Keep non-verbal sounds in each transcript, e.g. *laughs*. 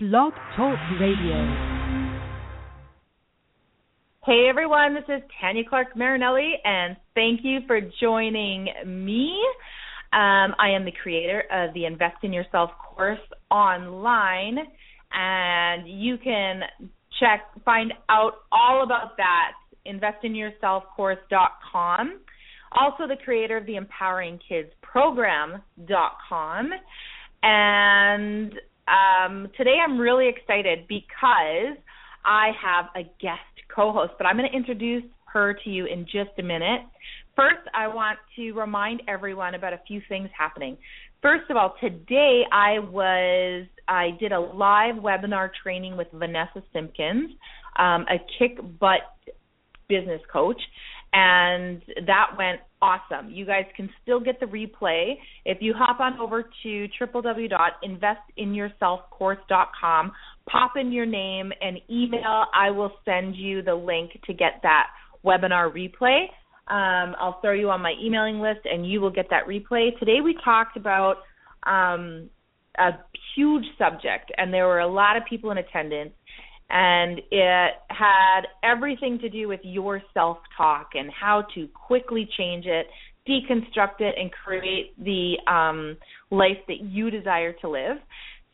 Blog Talk Radio. Hey everyone, this is Tanya Clark Marinelli, and thank you for joining me. Um, I am the creator of the Invest in Yourself course online, and you can check find out all about that investinyourselfcourse.com. Also, the creator of the Empowering Kids Program.com, and um, today I'm really excited because I have a guest co-host, but I'm going to introduce her to you in just a minute. First, I want to remind everyone about a few things happening. First of all, today I was I did a live webinar training with Vanessa Simpkins, um, a kick butt business coach, and that went awesome. You guys can still get the replay if you hop on over to www.investinyourselfcourse.com, pop in your name and email. I will send you the link to get that webinar replay. Um, I'll throw you on my emailing list and you will get that replay. Today we talked about um, a huge subject, and there were a lot of people in attendance and it had everything to do with your self talk and how to quickly change it, deconstruct it, and create the um, life that you desire to live.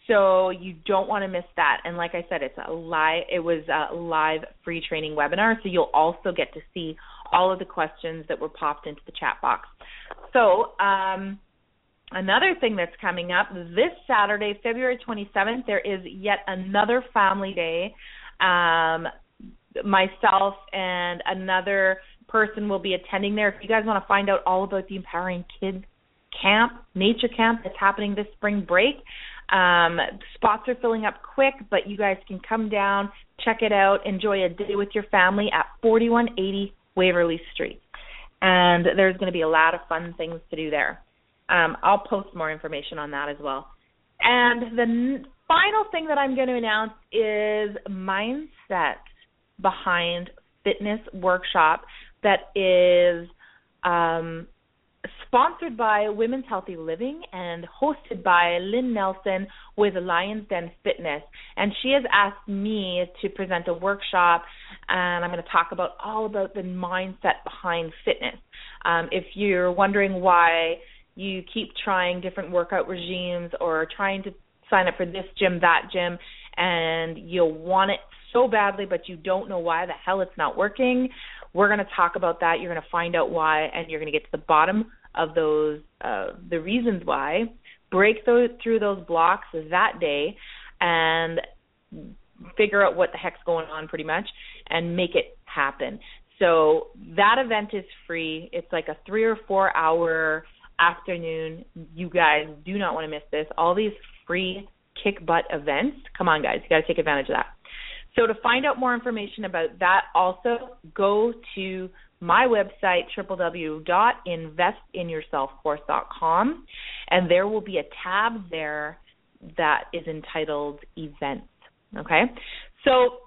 So you don't want to miss that. And like I said, it's a live. It was a live free training webinar, so you'll also get to see all of the questions that were popped into the chat box. So um, Another thing that's coming up this Saturday, February 27th, there is yet another family day. Um, myself and another person will be attending there. If you guys want to find out all about the Empowering Kids Camp, Nature Camp that's happening this spring break, um, spots are filling up quick, but you guys can come down, check it out, enjoy a day with your family at 4180 Waverly Street. And there's going to be a lot of fun things to do there. Um, I'll post more information on that as well. And the n- final thing that I'm going to announce is mindset behind fitness workshop that is um, sponsored by Women's Healthy Living and hosted by Lynn Nelson with Lions Den Fitness. And she has asked me to present a workshop, and I'm going to talk about all about the mindset behind fitness. Um, if you're wondering why you keep trying different workout regimes or trying to sign up for this gym, that gym, and you'll want it so badly, but you don't know why the hell it's not working. We're going to talk about that. You're going to find out why, and you're going to get to the bottom of those, uh, the reasons why. Break those, through those blocks that day, and figure out what the heck's going on, pretty much, and make it happen. So that event is free. It's like a three or four hour afternoon. You guys do not want to miss this. All these free kick butt events. Come on, guys, you got to take advantage of that. So to find out more information about that, also go to my website www.investinyourselfcourse.com, and there will be a tab there that is entitled Events. Okay, so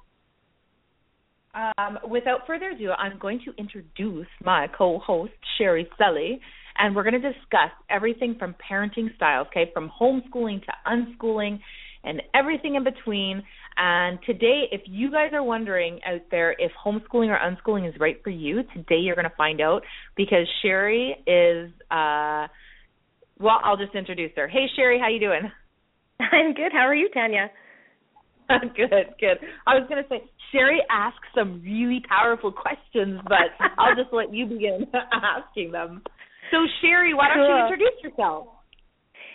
um, without further ado, I'm going to introduce my co-host Sherry Selley and we're going to discuss everything from parenting styles, okay, from homeschooling to unschooling and everything in between. And today, if you guys are wondering out there if homeschooling or unschooling is right for you, today you're going to find out because Sherry is uh well, I'll just introduce her. Hey Sherry, how you doing? I'm good. How are you, Tanya? *laughs* good, good. I was going to say Sherry asks some really powerful questions, but I'll just let you begin *laughs* asking them. So Sherry, why don't you introduce yourself?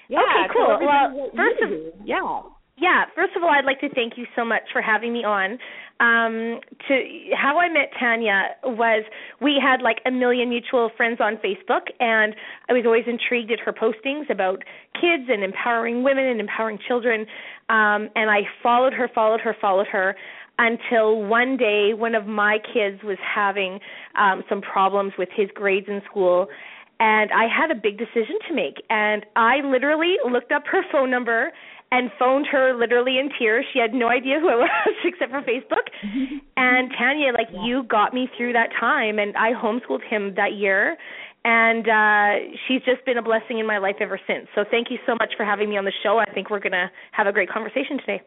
Yeah, okay, cool. Well, first of yeah. Yeah, first of all, I'd like to thank you so much for having me on. Um, to how I met Tanya was we had like a million mutual friends on Facebook, and I was always intrigued at her postings about kids and empowering women and empowering children. Um, and I followed her, followed her, followed her until one day one of my kids was having um, some problems with his grades in school and I had a big decision to make. And I literally looked up her phone number and phoned her literally in tears. She had no idea who I *laughs* was except for Facebook. *laughs* and Tanya, like yeah. you got me through that time and I homeschooled him that year and uh she's just been a blessing in my life ever since. So thank you so much for having me on the show. I think we're going to have a great conversation today.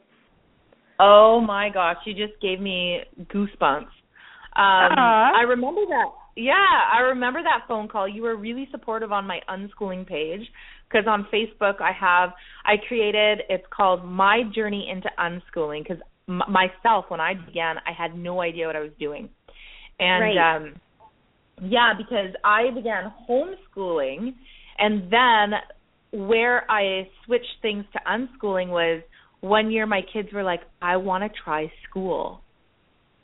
Oh my gosh, you just gave me goosebumps. Um Aw. I remember that. Yeah, I remember that phone call. You were really supportive on my unschooling page because on Facebook I have I created it's called My Journey into Unschooling because m- myself when I began I had no idea what I was doing. And Right. um yeah, because I began homeschooling and then where I switched things to unschooling was one year my kids were like, I want to try school.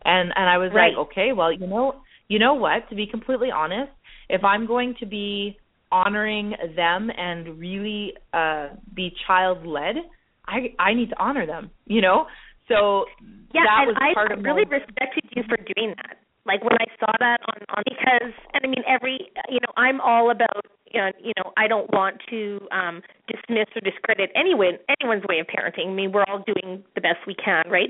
And and I was Right. like, okay, well, you know, you know what? To be completely honest, if I'm going to be honoring them and really uh be child led, I I need to honor them, you know? So Yeah, that was I part of really my, respected you for doing that. Like when I saw that on on because and I mean every you know I'm all about you know, you know I don't want to um dismiss or discredit anyone anyone's way of parenting. I mean we're all doing the best we can, right?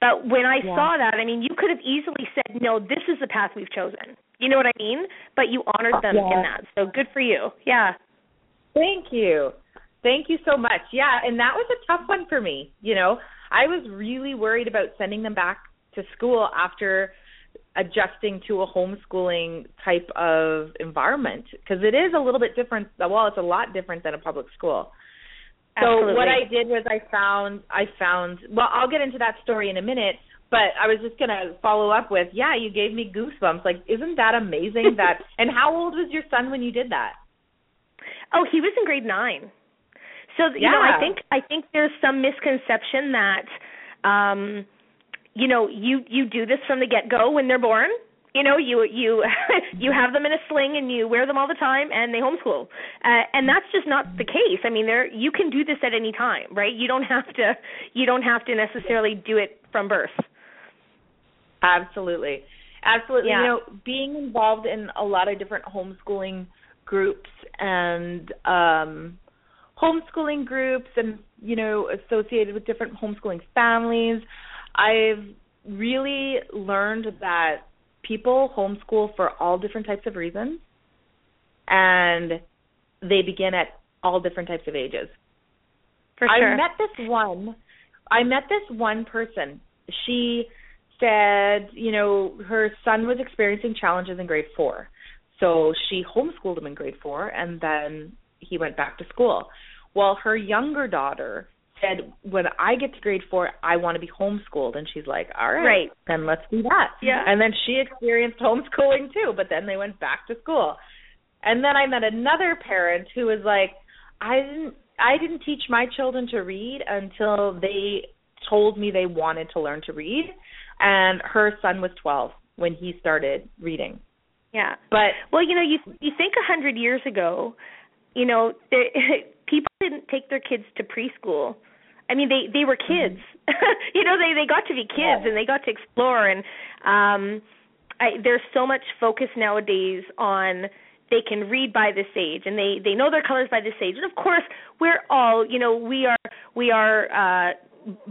But when I Yeah. saw that, I mean you could have easily said no, this is the path we've chosen. You know what I mean? But you honored them Yeah. in that. So good for you. Yeah. Thank you. Thank you so much. Yeah, and that was a tough one for me. You know, I was really worried about sending them back to school after adjusting to a homeschooling type of environment because it is a little bit different. Well, it's a lot different than a public school. So what I did was I found I found well I'll get into that story in a minute, but I was just gonna follow up with yeah you gave me goosebumps like isn't that amazing that *laughs* and how old was your son when you did that? Oh, he was in grade nine. So you know, Yeah. I think I think there's some misconception that um you know, you you do this from the get go when they're born. You know, you you *laughs* you have them in a sling and you wear them all the time and they homeschool. Uh, and that's just not the case. I mean, there you can do this at any time, right? You don't have to you don't have to necessarily do it from birth. Absolutely. Absolutely. Yeah. You know, being involved in a lot of different homeschooling groups and um homeschooling groups and you know associated with different homeschooling families, I've really learned that people homeschool for all different types of reasons and they begin at all different types of ages. For sure. I met this one. I met this one person. She said, you know, her son was experiencing challenges in grade four, so she homeschooled him in grade four, and then he went back to school. Well, her younger daughter said, when I get to grade four, I want to be homeschooled, and she's like, all right, Right. then let's do that. Yeah. And then she experienced homeschooling too, but then they went back to school. And then I met another parent who was like, I didn't I didn't teach my children to read until they told me they wanted to learn to read and her son was 12 when he started reading. Yeah. But Well, you know, you you think a hundred years ago, you know, *laughs* there, people didn't take their kids to preschool. I mean, they they were kids. *laughs* you know, they they got to be kids and they got to explore. And um, I, there's so much focus nowadays on they can read by this age and they they know their colors by this age. And of course, we're all you know we are we are. uh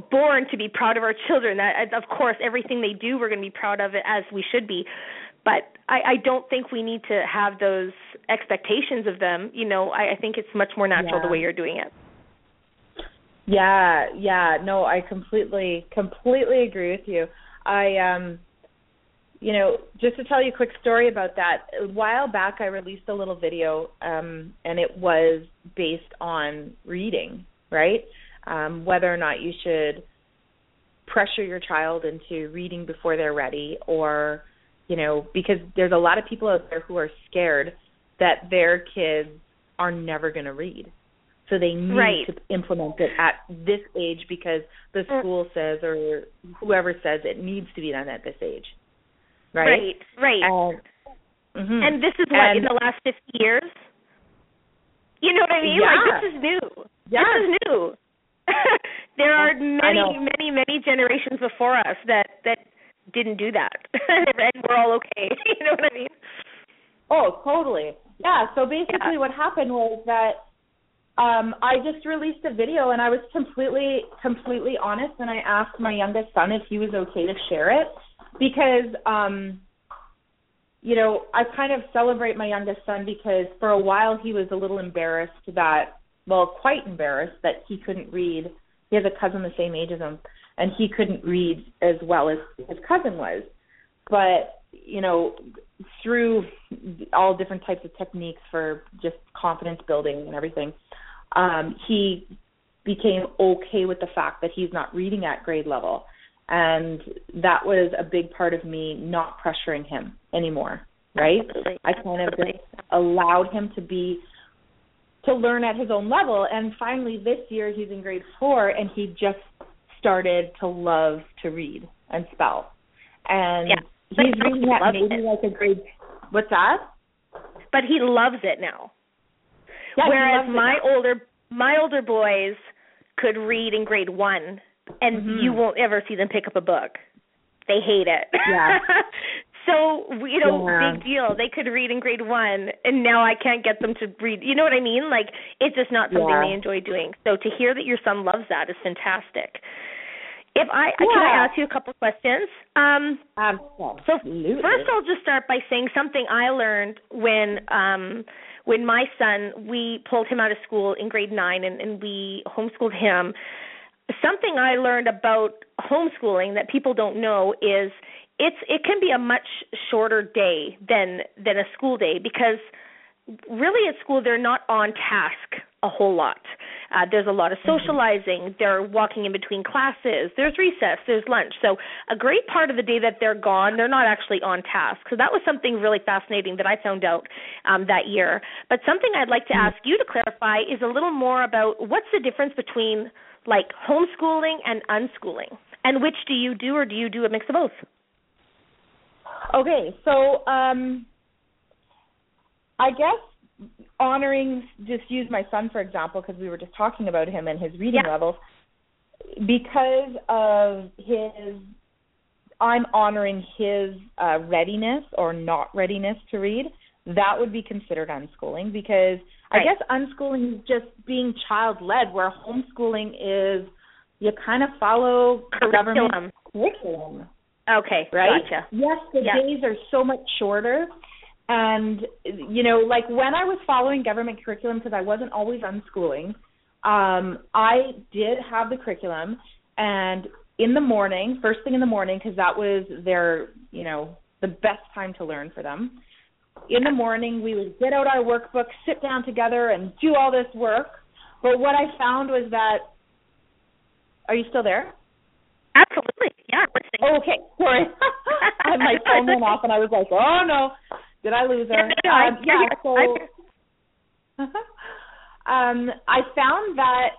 born to be proud of our children that of course everything they do we're going to be proud of it as we should be but I, I don't think we need to have those expectations of them. You know, I, I think it's much more natural the way you're doing it. Yeah, yeah, no, I completely completely agree with you. I um you know, just to tell you a quick story about that, a while back I released a little video um and it was based on reading, right? Um whether or not you should pressure your child into reading before they're ready or you know, because there's a lot of people out there who are scared that their kids are never going to read. So they need Right. to implement it at this age because the Mm. school says or whoever says it needs to be done at this age. Right? right. right. And, mhm. And this is what And- in the last 50 years. You know what I mean? Yeah. Like this is new. Yes. This is new. *laughs* there are many, many, many generations before us that that didn't do that, *laughs* and we're all okay. *laughs* you know what I mean? Oh, totally. Yeah. So basically, Yeah. what happened was that um I just released a video, and I was completely, completely honest, and I asked my youngest son if he was okay to share it because, um you know, I kind of celebrate my youngest son because for a while he was a little embarrassed that, well, quite embarrassed that he couldn't read. He has a cousin the same age as him, and he couldn't read as well as his cousin was. But you know, through all different types of techniques for just confidence building and everything, um, he became okay with the fact that he's not reading at grade level. And that was a big part of me not pressuring him anymore, right? Absolutely. I kind of just allowed him to be to learn at his own level and finally this year he's in grade 4 and he just started to love to read and spell. And Yeah. he's reading he at loves maybe it. like a grade what's that? But he loves it now. Yeah, Whereas my now. older my older boys could read in grade one and Mhm. you won't ever see them pick up a book. They hate it. Yeah. *laughs* so you know, Yeah. big deal. They could read in grade one and now I can't get them to read you know what I mean? Like it's just not something Yeah. they enjoy doing. So to hear that your son loves that is fantastic. If I can Yeah. I ask you a couple questions? Um Absolutely. so first I'll just start by saying something I learned when um when my son we pulled him out of school in grade 9 and and we homeschooled him. Something I learned about homeschooling that people don't know is it's it can be a much shorter day than than a school day because really at school they're not on task a whole lot. Uh, there's a lot of socializing. They're walking in between classes. There's recess. There's lunch. So a great part of the day that they're gone, they're not actually on task. So that was something really fascinating that I found out um, that year. But something I'd like to ask you to clarify is a little more about what's the difference between like homeschooling and unschooling, and which do you do, or do you do a mix of both? Okay, so um I guess honoring just use my son for example because we were just talking about him and his reading Yeah. levels because of his I'm honoring his uh readiness or not readiness to read that would be considered unschooling because I guess unschooling is just being child led where homeschooling is you kind of follow government Curriculum. Okay, right? gotcha. Yes, the Yeah. days are so much shorter. And you know, like when I was following government curriculum because I wasn't always unschooling, um I did have the curriculum and in the morning, first thing in the morning because that was their, you know, the best time to learn for them. In the morning, we would get out our workbook, sit down together and do all this work. But what I found was that Are you still there? Absolutely. Oh, okay, sorry. *laughs* I had my phone went off, and I was like, "Oh no, did I lose her?" Yeah, no, Um, yeah, so I- *laughs* um, I found that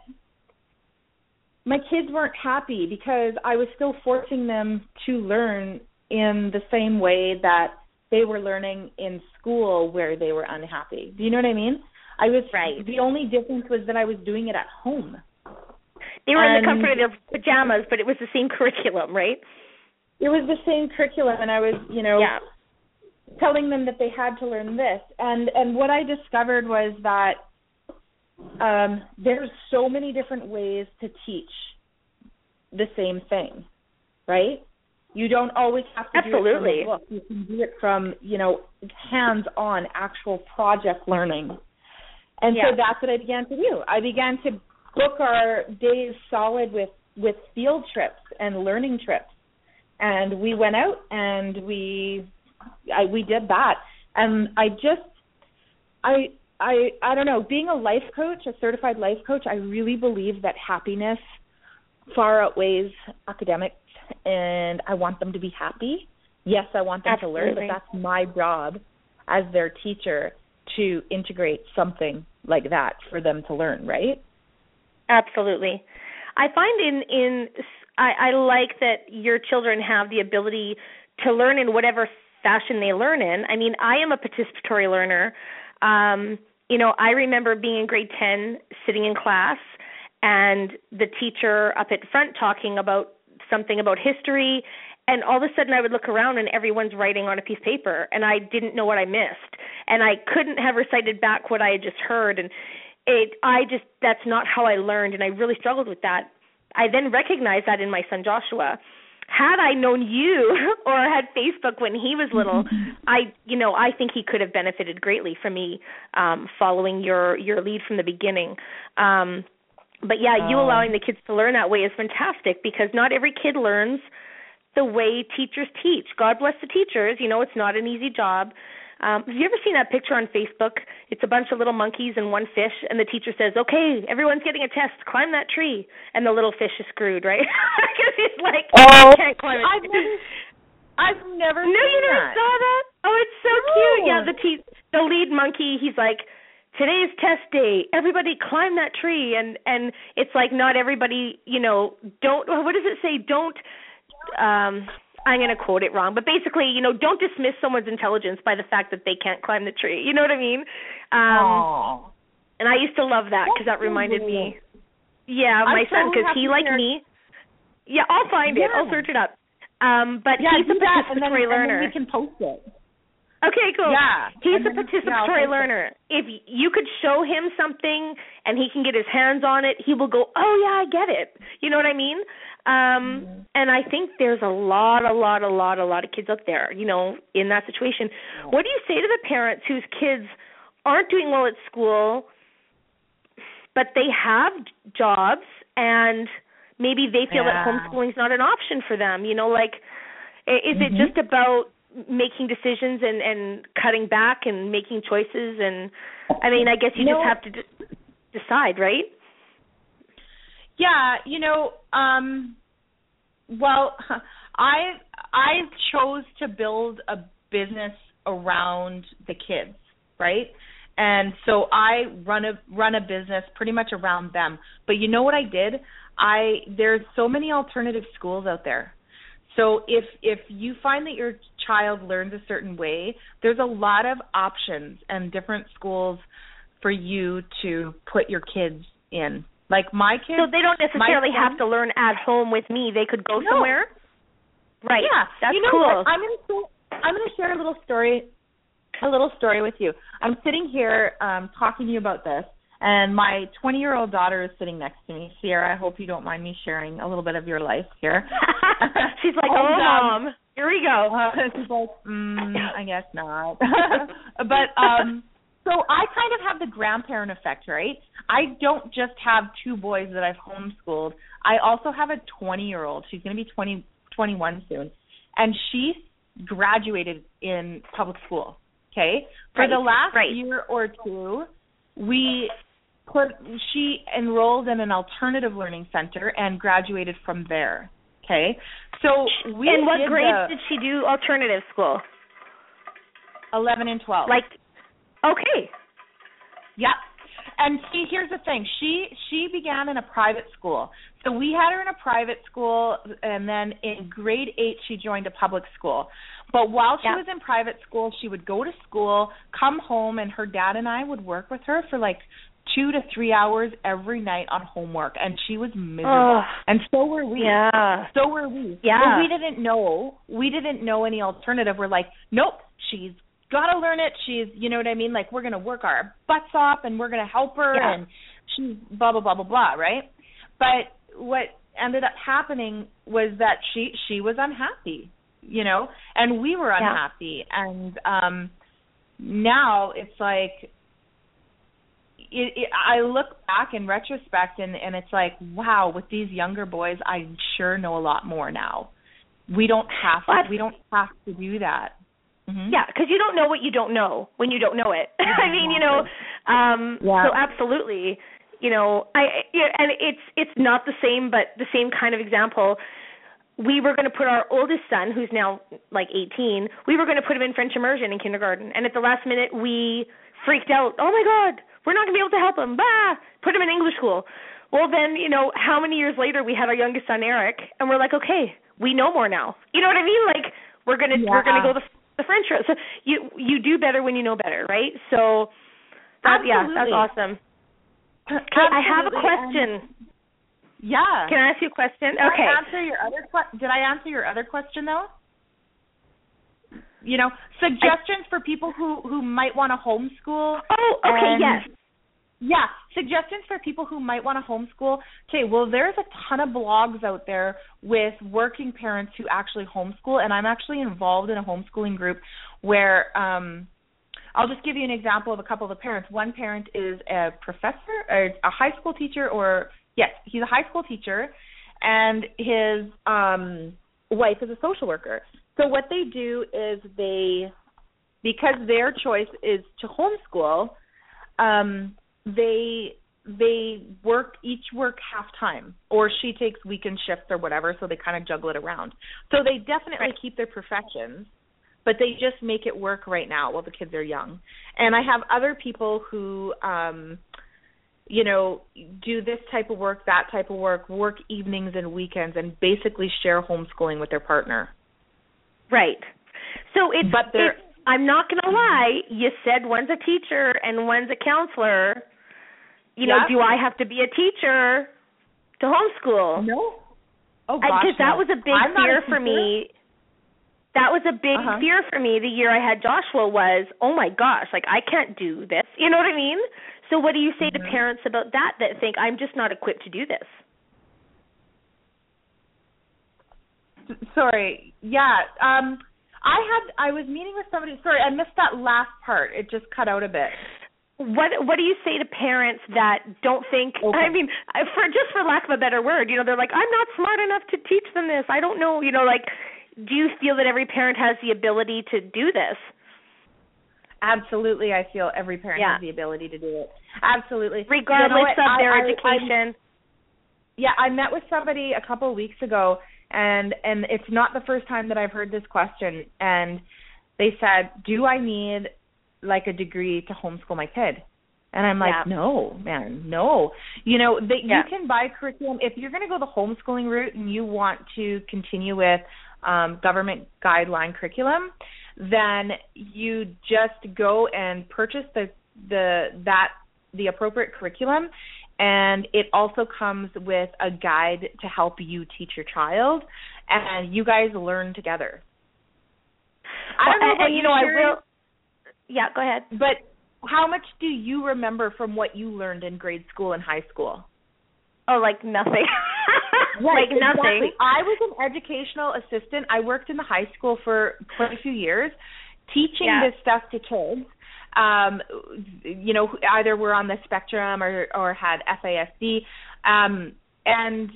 my kids weren't happy because I was still forcing them to learn in the same way that they were learning in school where they were unhappy. Do you know what I mean? I was Right. the only difference was that I was doing it at home. They were in the comfort of their pajamas, but it was the same curriculum, right? It was the same curriculum and I was, you know, Yeah. telling them that they had to learn this and and what i discovered was that um there's so many different ways to teach the same thing right you don't always have to Absolutely. do it from a book you can do it from you know hands on actual project learning and Yeah. so that's what i began to do i began to book our days solid with with field trips and learning trips and we went out and we I we did that. And I just I I I don't know, being a life coach, a certified life coach, I really believe that happiness far outweighs academics and I want them to be happy. Yes, I want them to learn, but that's my job as their teacher to integrate something like that for them to learn, right? Absolutely. I find in in I, I like that your children have the ability to learn in whatever fashion they learn in. I mean, I am a participatory learner. Um, you know, I remember being in grade 10 sitting in class and the teacher up at front talking about something about history and all of a sudden I would look around and everyone's writing on a piece of paper and I didn't know what I missed and I couldn't have recited back what I had just heard and it I just that's not how I learned and I really struggled with that. I then recognized that in my son Joshua. Had I known you *laughs* or had Facebook when he was little, I you know, I think he could have benefited greatly from me um following your your lead from the beginning. Um but yeah, you Oh. allowing the kids to learn that way is fantastic because not every kid learns the way teachers teach. God bless the teachers. You know, it's not an easy job. Um, have you ever seen that picture on Facebook? It's a bunch of little monkeys and one fish, and the teacher says, "Okay, everyone's getting a test. Climb that tree," and the little fish is screwed, right? *laughs* Because he's like, Oh, "I can't climb it." I've never, I've never. no, you never that. saw that? Oh, it's so No. cute. Yeah, the te- the lead monkey, he's like, today's test day. Everybody climb that tree, and and it's like not everybody, you know, don't. What does it say? Don't. Um, I'm going to quote it wrong, but basically, you know, don't dismiss someone's intelligence by the fact that they can't climb the tree. You know what I mean? Um, and I used to love that because that reminded me. Yeah, my son, because he like me. Yeah, I'll find it. I'll search it up. Um, but Yeah, he's a then, participatory then learner. we can post it. Okay, cool. Yeah. He's And a then- yeah, participatory it. learner. If you could show him something and he can get his hands on it, he will go, "Oh yeah, I get it." You know what I mean? Um Mhm. and I think there's a lot a lot a lot a lot of kids out there, you know, in that situation. What do you say to the parents whose kids aren't doing well at school but they have jobs and maybe they feel that Yeah. homeschooling's not an option for them, you know, like i- is it Mhm. just about making decisions and and cutting back and making choices and I mean I guess you No. just have to d- decide, right? Yeah, you know, um well, *laughs* I I chose to build a business around the kids, right? And so I run a run a business pretty much around them. But you know what I did? I there's so many alternative schools out there. So if if you find that your child learns a certain way, there's a lot of options and different schools for you to put your kids in. Like my kids So they don't necessarily have to learn at home with me. They could go No. somewhere. Right. Yeah, That's you know cool. what? I'm gonna I'm gonna share a little story, a little story with you. I'm sitting here um talking to you about this, and my 20 year old daughter is sitting next to me. Sierra, I hope you don't mind me sharing a little bit of your life here. *laughs* She's like, "Oh, um, mom, here we go." *laughs* uh, she's like, mm, I guess not. *laughs* but um so I kind of have the grandparent effect, right? I don't just have two boys that I've homeschooled. I also have a 20 year old. She's going to be 20, 21 soon, and she graduated in public school. Okay, for Right, the last right. year or two, we put she enrolled in an alternative learning center and graduated from there. Okay, so we and what grades the did she do alternative school? 11 and 12. Like, okay, Yep. And see, here's the thing. She she began in a private school. So we had her in a private school and then in grade 8 she joined a public school. But while she Yep. was in private school, she would go to school, come home and her dad and I would work with her for like 2 to 3 hours every night on homework and she was miserable. Ugh. And so were we. yeah, So were we. Yeah. But we didn't know. We didn't know any alternative. We're like, nope, she's got to learn it. She's, you know what I mean? Like we're gonna work our butts off and we're gonna help her Yeah. and she's blah blah blah blah blah, right? But what ended up happening was that she she was unhappy, you know, and we were Yeah. unhappy. And um now it's like it, it, I look back in retrospect and and it's like wow with these younger boys I sure know a lot more now. We don't have to, we don't have to do that. Mm-hmm. yeah, because you don't know what you don't know when you don't know it. *laughs* I mean, you know, um, Yeah. so absolutely, you know, I yeah, and it's it's not the same, but the same kind of example. We were going to put our oldest son, who's now like 18, we were going to put him in French immersion in kindergarten, and at the last minute we freaked out. Oh my God, we're not going to be able to help him. Bah! Put him in English school. Well, then you know, how many years later we had our youngest son Eric, and we're like, okay, we know more now. You know what I mean? Like we're gonna we're gonna go the the French route. So you you do better when you know better, right? So that yeah, that's awesome. Okay, I have a question. And- yeah. Can I ask you a question? Did Okay. I answer your other que- Did I answer your other question though? You know, suggestions for people who who might want to homeschool. Oh, okay, and- yes. Yeah, suggestions for people who might want to homeschool. Okay, well, there's a ton of blogs out there with working parents who actually homeschool, and I'm actually involved in a homeschooling group where um I'll just give you an example of a couple of the parents. One parent is a professor, or a high school teacher, or Yes, he's a high school teacher, and his um wife is a social worker. So what they do is they, because their choice is to homeschool, um, they they work each work half time or she takes weekend shifts or whatever so they kind of juggle it around. So they definitely right. keep their professions but they just make it work right now while the kids are young. And i have other people who um you know do this type of work that type of work work evenings and weekends and basically share homeschooling with their partner. Right. So it's but they're it's, i'm not going to lie you said one's a teacher and one's a counselor you know, Yeah. do I have to be a teacher to homeschool? no oh gosh Because that no. was a big I'm fear a for me. That was a big Uh-huh. fear for me the year I had Joshua was, oh my gosh, like I can't do this. You know what I mean? So what do you say Mhm. to parents about that that think I'm just not equipped to do this? sorry yeah um i had i was meeting with somebody sorry i missed that last part it just cut out a bit What what do you say to parents that don't think *laughs* Okay. I mean for just for lack of a better word, you know, they're like I'm not smart enough to teach them this. I don't know, you know, like do you feel that every parent has the ability to do this? absolutely i feel every parent Yeah. has the ability to do it absolutely You know Regardless of their I- I- education. yeah i met with somebody a couple of weeks ago and and it's not the first time that i've heard this question and they said do i need like a degree to homeschool my kid. And i'm like Yeah. no man no. You know that Yeah. you can buy curriculum. If you're going to go the homeschooling route and you want to continue with um government guideline curriculum then you just go and purchase the the that the appropriate curriculum. And it also comes with a guide to help you teach your child. And you guys learn together. I don't know Well, and, you know, I will Yeah, go ahead. but how much do you remember from what you learned in grade school and high school Oh, like nothing. *laughs* like exactly. nothing. I was an educational assistant. I worked in the high school for quite a few years, teaching Yeah. this stuff to kids. Um, you know, either were on the spectrum or or had FASD, um, and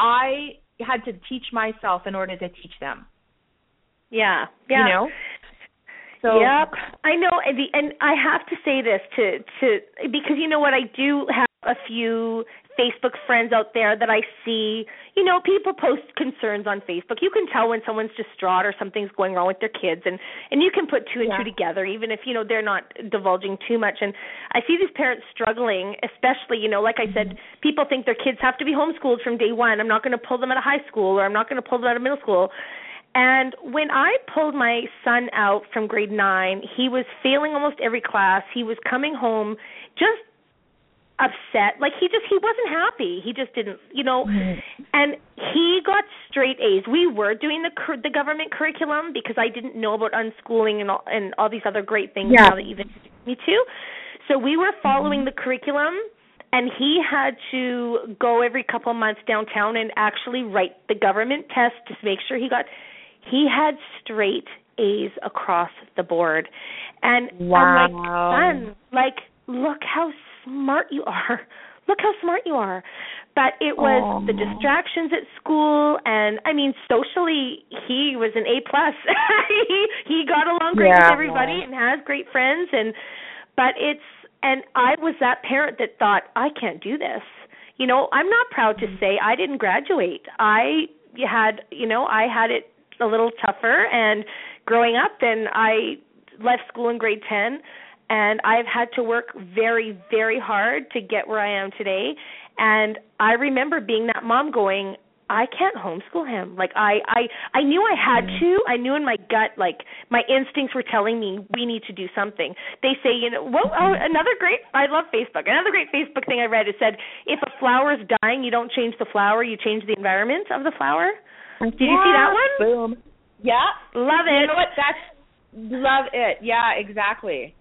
I had to teach myself in order to teach them. Yeah. Yeah. You know. So yep, I know. And the and I have to say this to to because you know what I do have a few Facebook friends out there that I see. You know, people post concerns on Facebook. You can tell when someone's distraught or something's going wrong with their kids, and and you can put two and Yeah. two together, even if you know they're not divulging too much. And I see these parents struggling, especially you know, like I said, mm-hmm. people think their kids have to be homeschooled from day one. I'm not going to pull them out of high school, or I'm not going to pull them out of middle school. And when I pulled my son out from grade nine, he was failing almost every class. He was coming home just upset. Like he just he wasn't happy. He just didn't, you know. And he got straight A's. We were doing the cur- the government curriculum because I didn't know about unschooling and all, and all these other great things Yeah. now that you've introduced me to. So we were following mm-hmm. the curriculum and he had to go every couple of months downtown and actually write the government test to make sure he got he had straight A's across the board. And I'm like, Wow. son, like look how smart you are. *laughs* Look how smart you are. But it was the distractions at school and I mean socially he was an A plus. *laughs* he he got along great Yeah. with everybody and has great friends and but it's and I was that parent that thought I can't do this. You know, I'm not proud to mm-hmm. say I didn't graduate. I had, you know, I had it a little tougher and growing up and I left school in grade 10 and I've had to work very very hard to get where I am today and I remember being that mom going I can't homeschool him. Like I I I knew I had mm. to. I knew in my gut like my instincts were telling me we need to do something. They say, you know, well, oh, mm-hmm. another great I love Facebook. Another great Facebook thing I read it said if a flower is dying, you don't change the flower, you change the environment of the flower. Did you see that one? Boom. Yeah. Love it. You know what? That's love it. Yeah, exactly.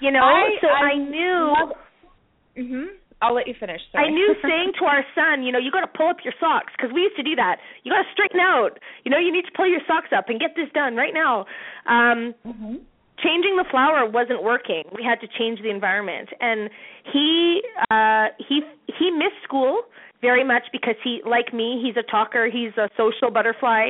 You know, I- so I I, knew love- Mhm. I'll let you finish. Sorry. I knew saying to our son, you know, you got to pull up your socks because we used to do that. You got to straighten out. You know, you need to pull your socks up and get this done right now. Um Mhm. changing the flower wasn't working. We had to change the environment, and he uh, he he missed school very much because he, like me, he's a talker. He's a social butterfly.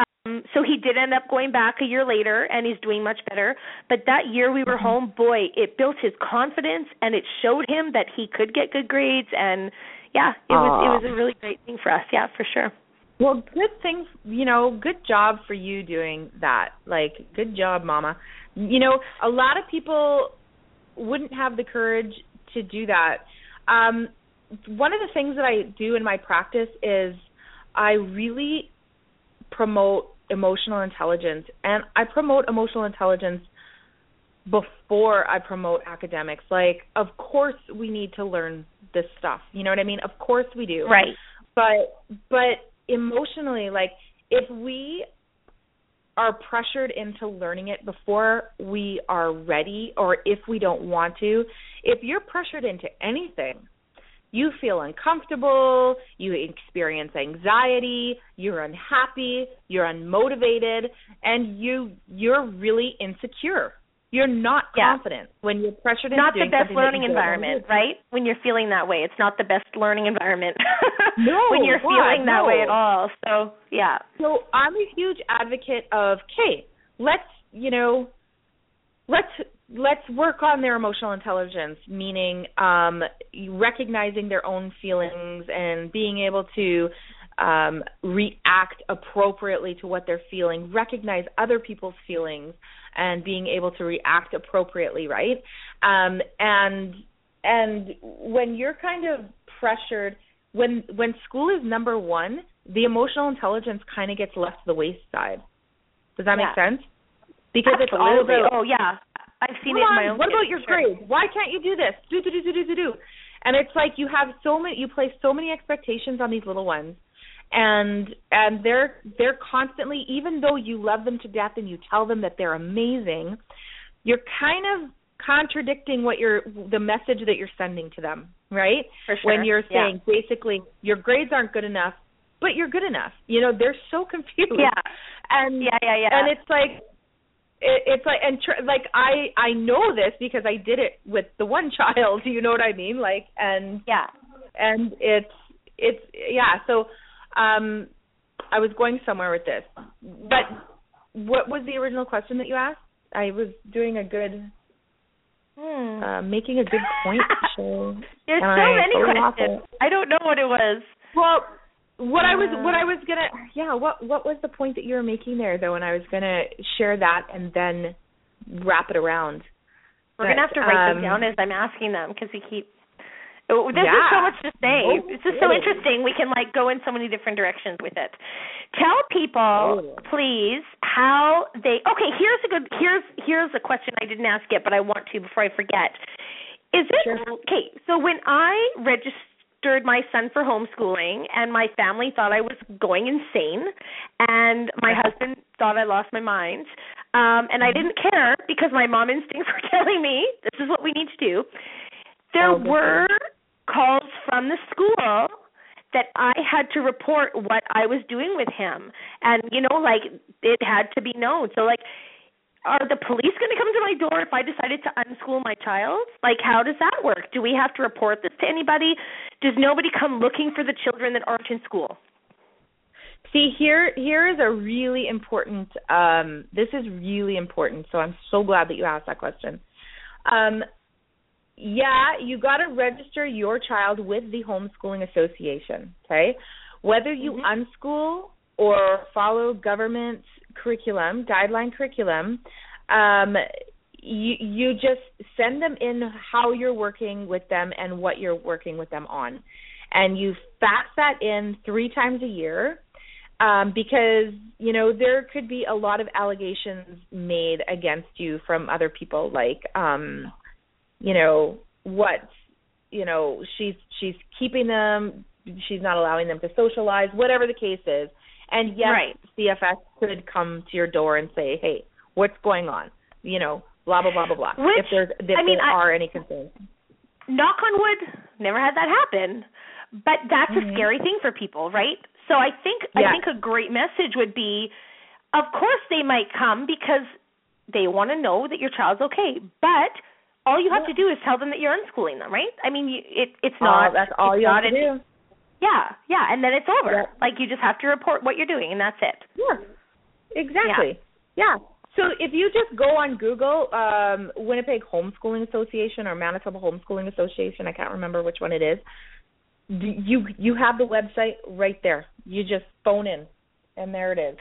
Um, so he did end up going back a year later, and he's doing much better. But that year we were Mm-hmm. home, boy, it built his confidence, and it showed him that he could get good grades. And yeah, it was it was a really great thing for us. Yeah, for sure. Well, good thing, you know, good job for you doing that. Like, good job, mama. You know, a lot of people wouldn't have the courage to do that. Um one of the things that I do in my practice is I really promote emotional intelligence and I promote emotional intelligence before I promote academics. Like, of course we need to learn this stuff. You know what I mean? Of course we do Right. but but emotionally like if we are pressured into learning it before we are ready or if we don't want to if you're pressured into anything you feel uncomfortable you experience anxiety you're unhappy you're unmotivated and you you're really insecure you're not Yeah. confident when you're pressured into Not the best learning environment, right? When you're feeling that way, it's not the best learning environment. *laughs* No, when you're God, feeling that way at all. So yeah. So I'm a huge advocate of, okay, let's you know, let's let's work on their emotional intelligence, meaning um, recognizing their own feelings and being able to um, react appropriately to what they're feeling, recognize other people's feelings, and being able to react appropriately, right? Um, and and when you're kind of pressured when when school is number one, the emotional intelligence kind of gets left to the wayside. Does that make sense? Because it's all Absolutely. about oh yeah. I've seen Come it in on, own what about your grades? Why can't you do this? Do do do do do do do. And it's like you have so many you place so many expectations on these little ones. And and they're they're constantly even though you love them to death and you tell them that they're amazing, you're kind of contradicting what you're the message that you're sending to them, right? For sure. When you're Yeah. saying basically your grades aren't good enough, but you're good enough. You know, they're so *laughs* confused. Yeah. And Yeah, yeah, yeah. and it's like it, it's like and tr- like I I know this because I did it with the one *laughs* child. You know what I mean? Like and yeah. and it's it's yeah. So um, I was going somewhere with this, but what was the original question that you asked? I was doing a good Hmm. uh, making a good point. *laughs* So There's so I many questions. it. I don't know what it was. Well, what I was what I was gonna yeah what what was the point that you were making there though, and I was gonna share that and then wrap it around. We're gonna have to write um, them down as I'm asking them because we keep. Oh, There's Yeah. just so much to say. No it's just so interesting. We can like go in so many different directions with it. Tell people, Oh. please, how they. Okay, here's a good. Here's here's a question I didn't ask yet, but I want to before I forget. Is it Sure. okay? So when I registered my son for homeschooling, and my family thought I was going insane, and my husband thought I lost my mind, um, and I Mm-hmm. didn't care because my mom instincts *laughs* were telling me this is what we need to do. There Oh, were calls from the school that I had to report what I was doing with him. And you know, like it had to be known. So like are the police going to come to my door if I decided to unschool my child? Like how does that work? Do we have to report this to anybody? Does nobody come looking for the children that aren't in school? See here here is a really important um this is really important so I'm so glad that you asked that question. Um yeah, you got to register your child with the homeschooling association, okay? Whether you Mhm. unschool or follow government curriculum, guideline curriculum, um you you just send them in how you're working with them and what you're working with them on. And you fax that in 3 times a year um, because you know there could be a lot of allegations made against you from other people, like um, you know what you know she's she's keeping them, she's not allowing them to socialize, whatever the case is. And yes, Right. CFS could come to your door and say, "Hey, what's going on?" You know, blah blah blah blah blah. Which, if there's if I mean, there I- are any concerns. knock on wood, never had that happen. But that's Mhm. a scary thing for people, right? So I think Yeah. I think a great message would be of course they might come because they want to know that your child's okay. But all you have to do is tell them that you're unschooling them, right? I mean, you, it it's not. Oh, that's all you have to do. Yeah, yeah, and then it's over. Yep. Like you just have to report what you're doing, and that's it. Yeah, exactly. Yeah. So if you just go on Google, um, Winnipeg Homeschooling Association or Manitoba Homeschooling Association, I can't remember which one it is. You you have the website right there. You just phone in, and there it is.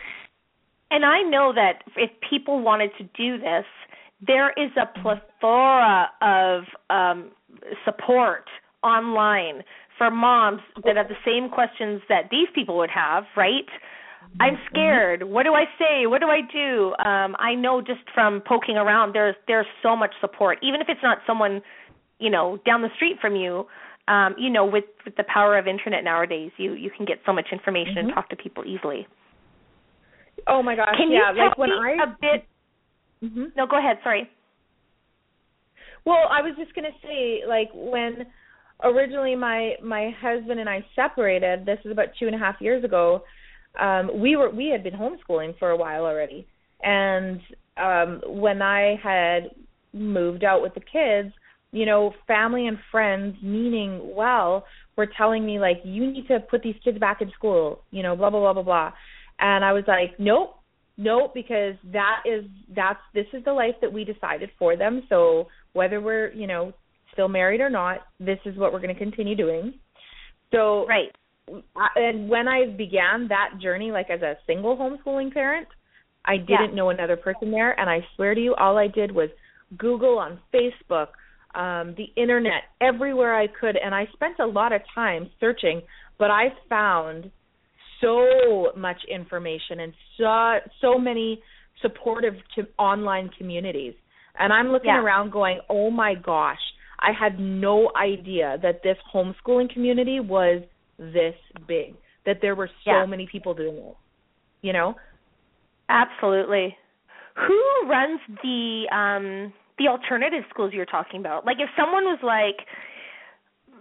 And I know that if people wanted to do this, there is a plethora of um, support online for moms that have the same questions that these people would have, right? I'm scared. What do I say? What do I do? Um, I know just from poking around, there's there's so much support, even if it's not someone, you know, down the street from you. Um, you know, with with the power of internet nowadays, you you can get so much information and talk to people easily. Oh my gosh! Can yeah, you tell like when me I a bit? Mhm. No, go ahead. Sorry. Well, I was just gonna say, like when originally my my husband and I separated. This is about two and a half years ago. Um, we were we had been homeschooling for a while already, and um, when I had moved out with the kids, you know, family and friends, meaning well, were telling me like, you need to put these kids back in school, you know, blah blah blah blah blah, and I was like, nope, nope, because that is that's this is the life that we decided for them. So whether we're you know still married or not, this is what we're going to continue doing. So Right. And when I began that journey, like as a single homeschooling parent, I didn't Yeah. know another person there, and I swear to you, all I did was Google on Facebook, um, the internet, everywhere I could, and I spent a lot of time searching, but I found so much information and so so many supportive to online communities. And I'm looking Yeah. around going, "Oh my gosh, I had no idea that this homeschooling community was this big. That there were so Yeah. many people doing it." You know? Absolutely. Who runs the um the alternative schools you're talking about? Like if someone was like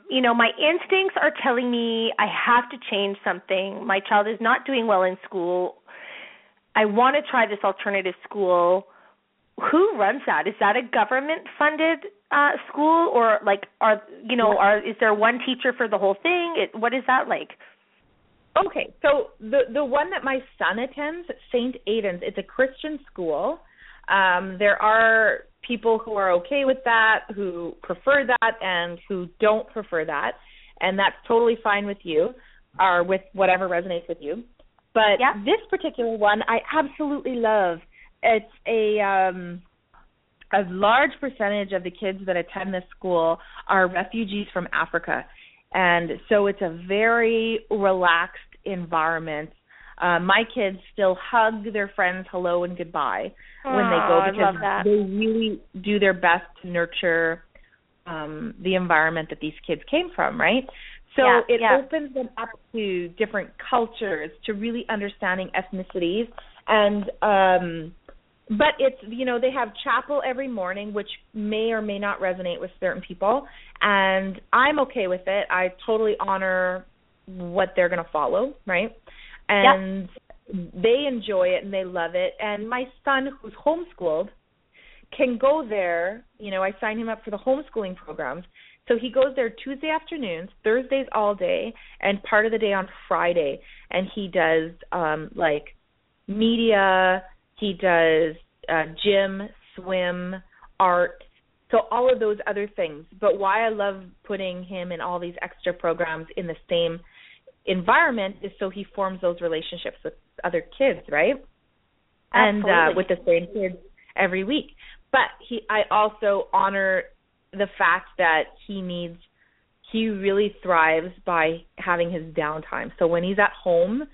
you know, my instincts are telling me I have to change something. My child is not doing well in school. I want to try this alternative school. Who runs that? Is that a government funded uh school or like are you know, are is there one teacher for the whole thing? It, what is that like? Okay, so the the one that my son attends, St. Aidan's, it's a Christian school. Um, there are people who are okay with that, who prefer that, and who don't prefer that, and that's totally fine with you, or with whatever resonates with you. But Yeah. this particular one, I absolutely love. It's a um, a large percentage of the kids that attend this school are refugees from Africa. And so it's a very relaxed environment. Uh, my kids still hug their friends hello and goodbye when they go because they really do their best to nurture um the environment that these kids came from, right? So Yeah, it yeah. opens them up to different cultures, to really understanding ethnicities and um but it's you know they have chapel every morning which may or may not resonate with certain people. And i'm okay with it. I totally honor what they're going to follow right? And they enjoy it and they love it. And my son who's homeschooled can go there. You know i sign him up for the homeschooling programs. So he goes there tuesday afternoons thursdays all day and part of the day on friday. And he does um like media he does uh gym swim art so all of those other things. But why i love putting him in all these extra programs in the same environment is so he forms those relationships with other kids right? Absolutely. and uh with the same kids every week. But he i also honor the fact that he needs he really thrives by having his downtime. So when he's at home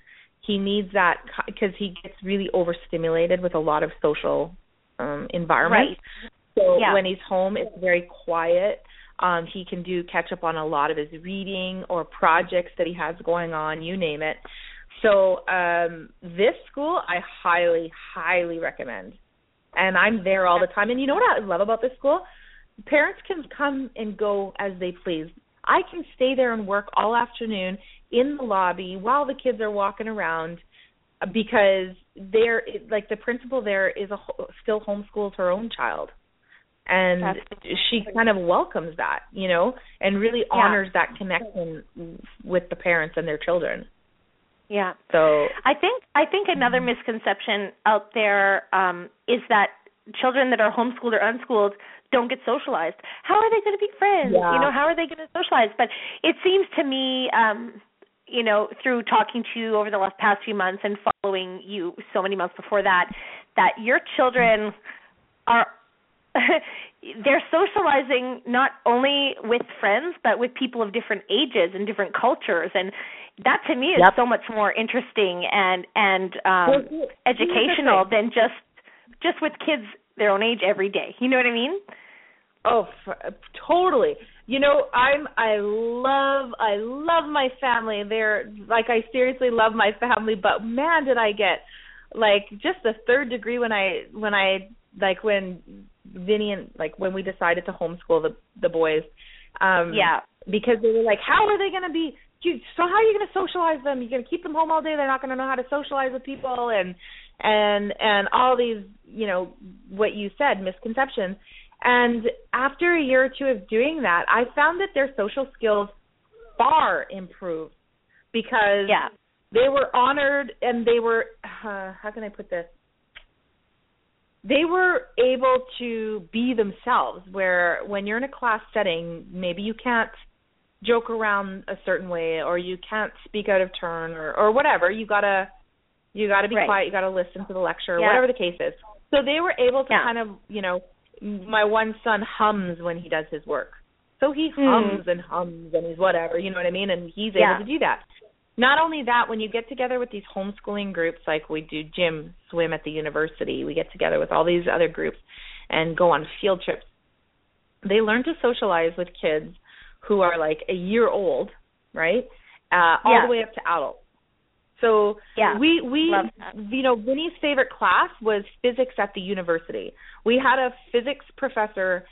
he needs that because he gets really overstimulated with a lot of social um environments so Yeah. when he's home it's very quiet. Um he can do catch up on a lot of his reading or projects that he has going on you name it. So um this school i highly highly recommend. And i'm there all the time. And you know what i love about this school? Parents can come and go as they please. I can stay there and work all afternoon in the lobby while the kids are walking around because there like the principal there is a still homeschools her own child and That's she kind of welcomes that you know and really Yeah. honors that connection with the parents and their children Yeah. so I think I think another misconception out there um, is that children that are homeschooled or unschooled don't get socialized. How are they going to be friends? Yeah. You know, how are they going to socialize? But it seems to me, um, you know, through talking to you over the last past few months and following you so many months before that, that your children are *laughs* they're socializing not only with friends but with people of different ages and different cultures. And that to me is Yep. so much more interesting and and Well, um the educational than just just with kids their own age every day. You know what i mean Oh, f- totally. You know, I'm I love I love my family. They're like I seriously love my family, but man, did I get like just the third degree when I when I like when Vinny and like when we decided to homeschool the the boys. Um yeah because they were like, How are they gonna be you, so how are you going to socialize them? You're going to keep them home all day. They're not going to know how to socialize with people, and and and all these, you know, what you said, misconceptions. And after a year or two of doing that, I found that their social skills far improved because yeah they were honored and they were uh, how can I put this? They were able to be themselves. Where when you're in a class setting, maybe you can't joke around a certain way or you can't speak out of turn or or whatever. You gotta you gotta be Right. quiet. You gotta listen to the lecture, Yeah. whatever the case is. So they were able to Yeah. kind of you know my one son hums when he does his work. So he Hmm. hums and hums and he's whatever, you know what I mean? And he's able Yeah. to do that. Not only that, when you get together with these homeschooling groups, like we do gym, swim at the university, we get together with all these other groups and go on field trips. They learn to socialize with kids who are like a year old, right? Uh, all Yeah. the way up to adults. So Yeah. we we you know Vinny's favorite class was physics at the university. We had a physics professor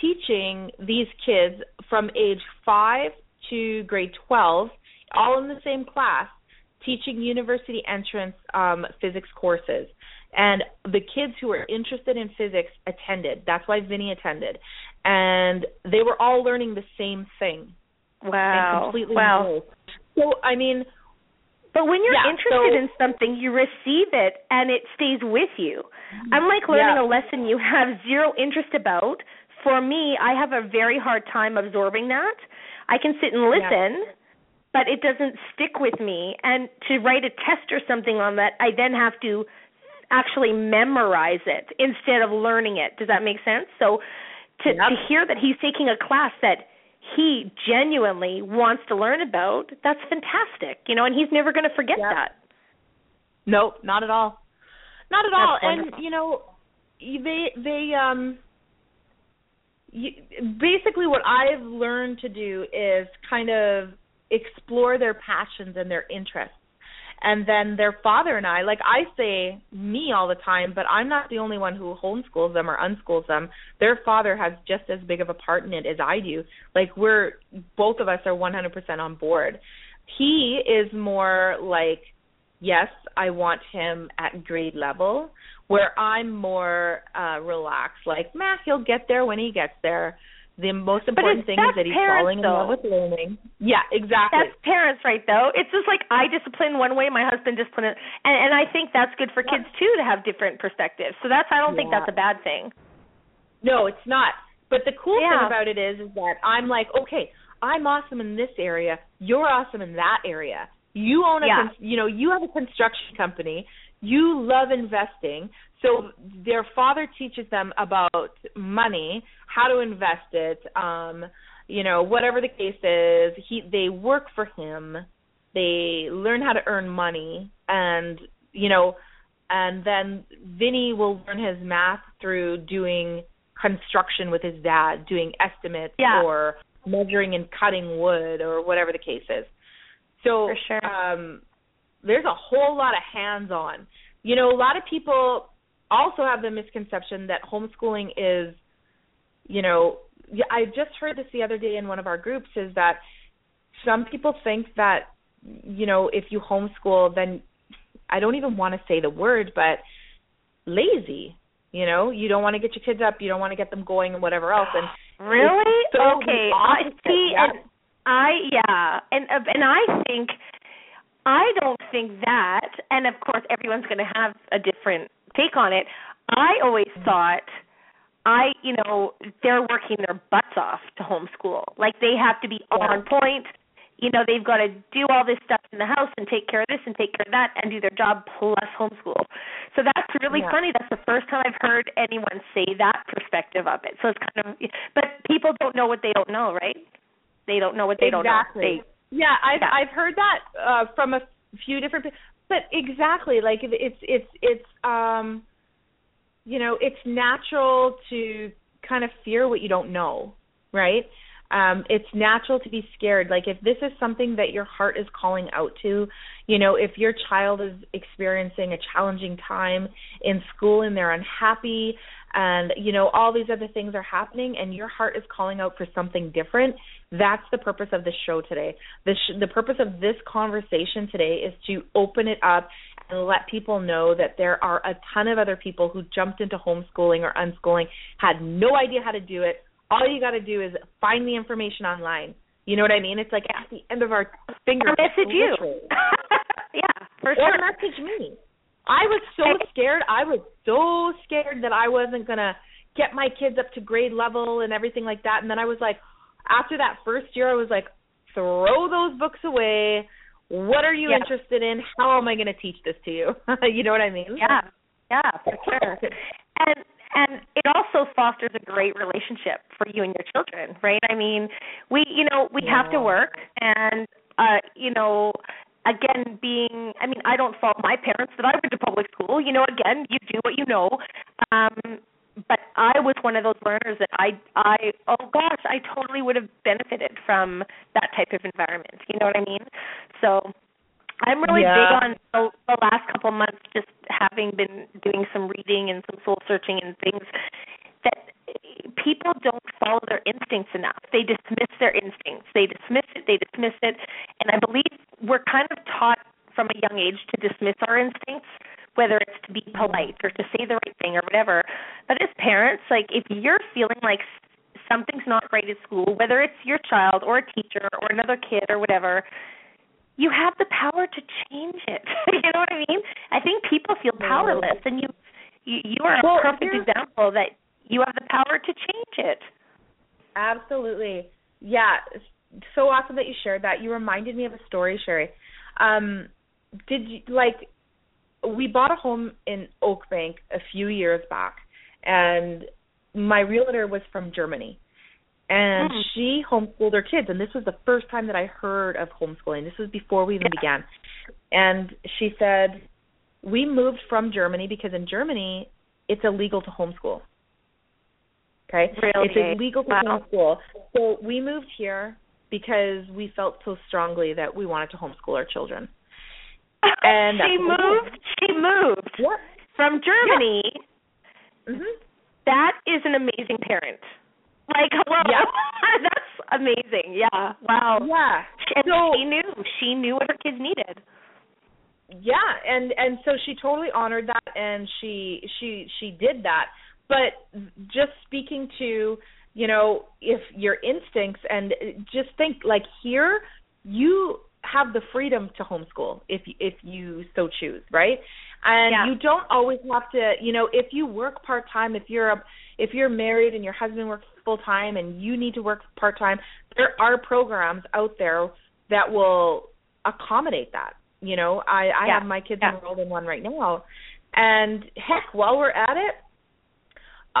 teaching these kids from age 5 to grade 12 all in the same class teaching university entrance um physics courses. And the kids who were interested in physics attended. That's why Vinny attended. And they were all learning the same thing and wow completely wow new. So I mean, But when you're Yeah, interested so- in something, you receive it and it stays with you. Unlike learning Yeah. a lesson you have zero interest about, for me, I have a very hard time absorbing that. I can sit and listen, but it doesn't stick with me. And to write a test or something on that, I then have to actually memorize it instead of learning it. Does that make sense? So to, Yep. to hear that he's taking a class that he genuinely wants to learn about, that's fantastic. You know, and he's never going to forget Yep. that. Nope, not at all. Not at That's all. wonderful. And you know, they they um you, basically what I've learned to do is kind of explore their passions and their interests. And then their father and I, like I say me all the time, but I'm not the only one who homeschools them or unschools them. Their father has just as big of a part in it as I do. Like we're both of us are 100% on board. He is more like yes, I want him at grade level, where I'm more uh relaxed, like, man, he'll get there when he gets there. The most important thing is that he's parents, falling in love with learning. Yeah, exactly. That's parents right though. It's just like I discipline one way, my husband discipline it and and I think that's good for kids too to have different perspectives. So that's I don't think Yeah. that's a bad thing. No, it's not. But the cool Yeah. thing about it is is that I'm like, okay, I'm awesome in this area. You're awesome in that area. You own a Yeah. con- you know, you have a construction company. You love investing. So their father teaches them about money, how to invest it, um, you know, whatever the case is. He they work for him. They learn how to earn money and you know, and then Vinny will learn his math through doing construction with his dad, doing estimates Yeah. or measuring and cutting wood or whatever the case is. So sure. um there's a whole lot of hands on. You know, a lot of people also have the misconception that homeschooling is you know, I just heard this the other day in one of our groups is that some people think that you know, if you homeschool then I don't even want to say the word, but lazy. You know, you don't want to get your kids up, you don't want to get them going and whatever else. And *gasps* really, so okay, I see, yeah. and I yeah, and uh, and I think I don't think that, and of course everyone's going to have a different take on it. I always thought I, you know, they're working their butts off to homeschool. Like they have to be on point. You know, they've got to do all this stuff in the house and take care of this and take care of that and do their job plus homeschool. So that's really Yeah. funny. That's the first time I've heard anyone say that perspective of it. So it's kind of but people don't know what they don't know, right? They don't know what they exactly. don't know. Exactly. yeah, I've Yeah. I've heard that uh from a few different but exactly like it- it's it's it's um you know, it's natural to kind of fear what you don't know, right? Um it's natural to be scared. Like if this is something that your heart is calling out to, you know, if your child is experiencing a challenging time in school and they're unhappy and you know all these other things are happening and your heart is calling out for something different. That's the purpose of this show today. The sh- the purpose of this conversation today is to open it up and let people know that there are a ton of other people who jumped into homeschooling or unschooling had no idea how to do it. All you got to do is find the information online. You know what i mean? It's like at the end of our finger message you. *laughs* yeah, for or sure. message me. I was so scared. I was so scared that I wasn't gonna get my kids up to grade level and everything like that. And then I was like, after that first year, I was like, throw those books away. What are you Yeah. interested in? How am I going to teach this to you? *laughs* you know what I mean? Yeah, yeah, for sure. And and it also fosters a great relationship for you and your children, right? I mean, we you know we have to work, and uh, you know, again, being I mean, I don't fault my parents that I went to public school. You know, again, you do what you know. Um, but I was one of those learners that I I oh gosh, I totally would have benefited from that type of environment. You know what I mean? So I'm really Yeah. big on the, the last couple months just having been doing some reading and some soul searching and things that people don't follow their instincts enough. They dismiss their instincts. They dismiss it, they dismiss it. And I believe we're kind of taught from a young age to dismiss our instincts, whether it's to be polite or to say the right thing or whatever. But as parents, like if you're feeling like something's not right at school, whether it's your child or a teacher or another kid or whatever, you have the power to change it. *laughs* you know what I mean? I think people feel powerless, and you you, you are a Well, perfect example that you have the power to change it. Absolutely. Yeah. So awesome that you shared that. You reminded me of a story, Sherry. Um, did you like? We bought a home in Oakbank a few years back, and my realtor was from Germany, and Mm. she homeschooled her kids. And this was the first time that I heard of homeschooling. This was before we even Yeah. began. And she said, "We moved from Germany because in Germany it's illegal to homeschool." Okay, Really? it's illegal to Wow. homeschool. So we moved here because we felt so strongly that we wanted to homeschool our children. *laughs* And she that's what we did. moved. She moved What? from Germany. hmm That is an amazing parent. Like, *laughs* hello. Yeah. *laughs* That's amazing. Yeah. Wow. Yeah. And So- she knew. She knew what her kids needed. Yeah, and and so she totally honored that, and she she she did that. But just speaking to you know if your instincts and just think like here you have the freedom to homeschool if if you so choose, right? And Yeah. you don't always have to, you know, if you work part time, if you're a if you're married and your husband works full time and you need to work part time, there are programs out there that will accommodate that. You know, I I Yeah. have my kids Yeah. enrolled in one right now, and heck, while we're at it,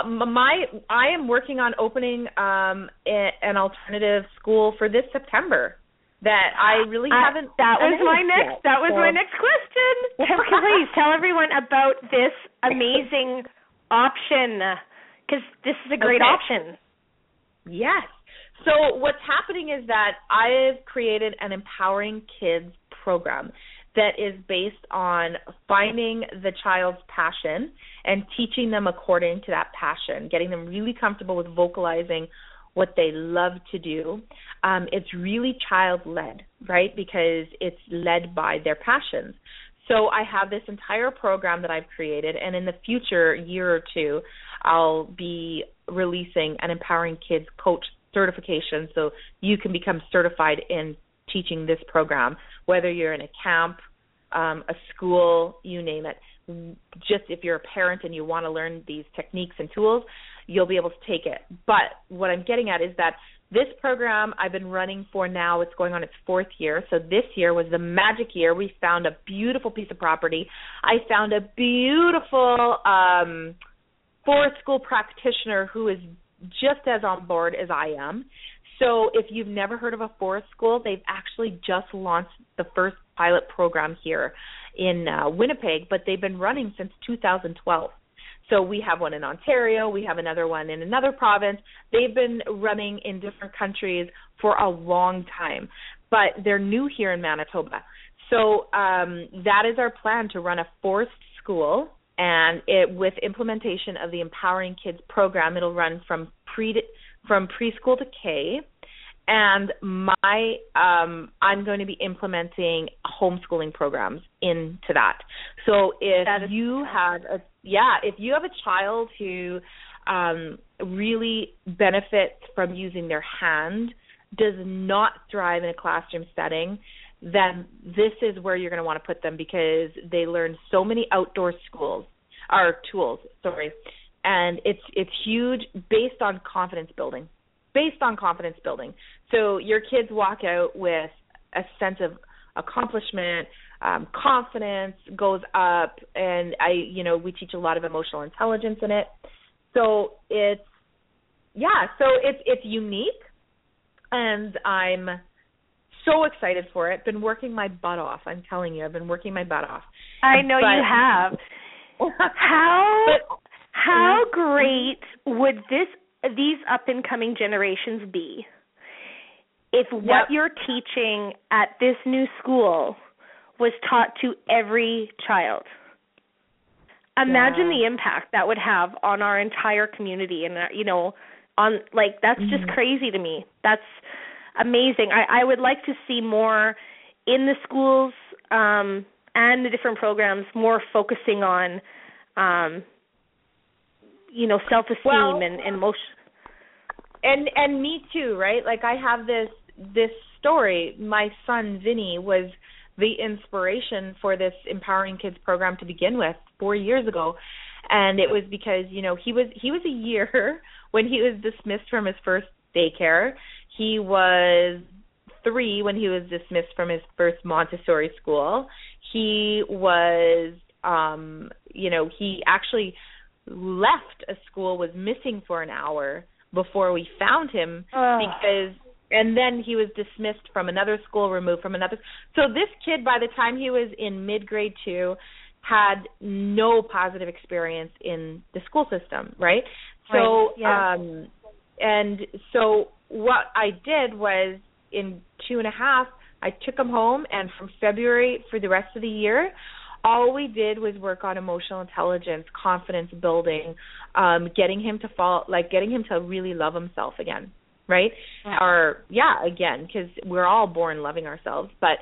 my I am working on opening um an alternative school for this September that I really Uh, haven't. That was my next. yet. That was So- my next question. *laughs* Tell, please tell everyone about this amazing option because this is a great Okay. option. Yes. So what's happening is that I've created an empowering kids program that is based on finding the child's passion and teaching them according to that passion, getting them really comfortable with vocalizing what they love to do. Um, it's really child led, right? Because it's led by their passions. So I have this entire program that I've created, and in the future year or two, I'll be releasing an empowering kids coach certification, so you can become certified in teaching this program, whether you're in a camp, um, a school, you name it. Just if you're a parent and you want to learn these techniques and tools, you'll be able to take it. But what I'm getting at is that this program I've been running for now, it's going on its fourth year. So this year was the magic year. We found a beautiful piece of property. I found a beautiful um, forest school practitioner who is just as on board as I am. So if you've never heard of a forest school, they've actually just launched the first pilot program here in uh, Winnipeg, but they've been running since 2012. So we have one in Ontario, we have another one in another province. They've been running in different countries for a long time, but they're new here in Manitoba. So um, that is our plan to run a forest school, and it with implementation of the Empowering Kids program, it'll run from pre from preschool to K and my um I'm going to be implementing homeschooling programs into that. So if you have a yeah, if you have a child who um really benefits from using their hand, does not thrive in a classroom setting, then this is where you're going to want to put them because they learn so many outdoor schools or tools, sorry. And it's it's huge based on confidence building based on confidence building. So your kids walk out with a sense of accomplishment, um, confidence goes up, and I, you know, we teach a lot of emotional intelligence in it. So it's, yeah, so it's it's unique, and I'm so excited for it. Been working my butt off. I'm telling you, I've been working my butt off. I know but, you have. *laughs* how but, how great would this these up and coming generations be if what yep. you're teaching at this new school was taught to every child? Imagine yeah. the impact that would have on our entire community and uh, you know on like that's mm-hmm. just crazy to me. That's amazing. I I would like to see more in the schools um and the different programs more focusing on um you know self esteem well, and and motion and and me too right? Like i have this this story. My son vinny was the inspiration for this empowering kids program to begin with 4 years ago. And it was because you know he was he was a year *laughs* when he was dismissed from his first daycare. He was 3 when he was dismissed from his first montessori school. He was um you know he actually left a school was missing for an hour before we found him uh. because and then he was dismissed from another school removed from another so this kid by the time he was in mid grade 2 had no positive experience in the school system right, right. so yeah. um and so what i did was in two and a half i took him home and from february for the rest of the year all we did was work on emotional intelligence, confidence building, um, getting him to fall, like getting him to really love himself again, right? Yeah. Or yeah, again, because we're all born loving ourselves, but.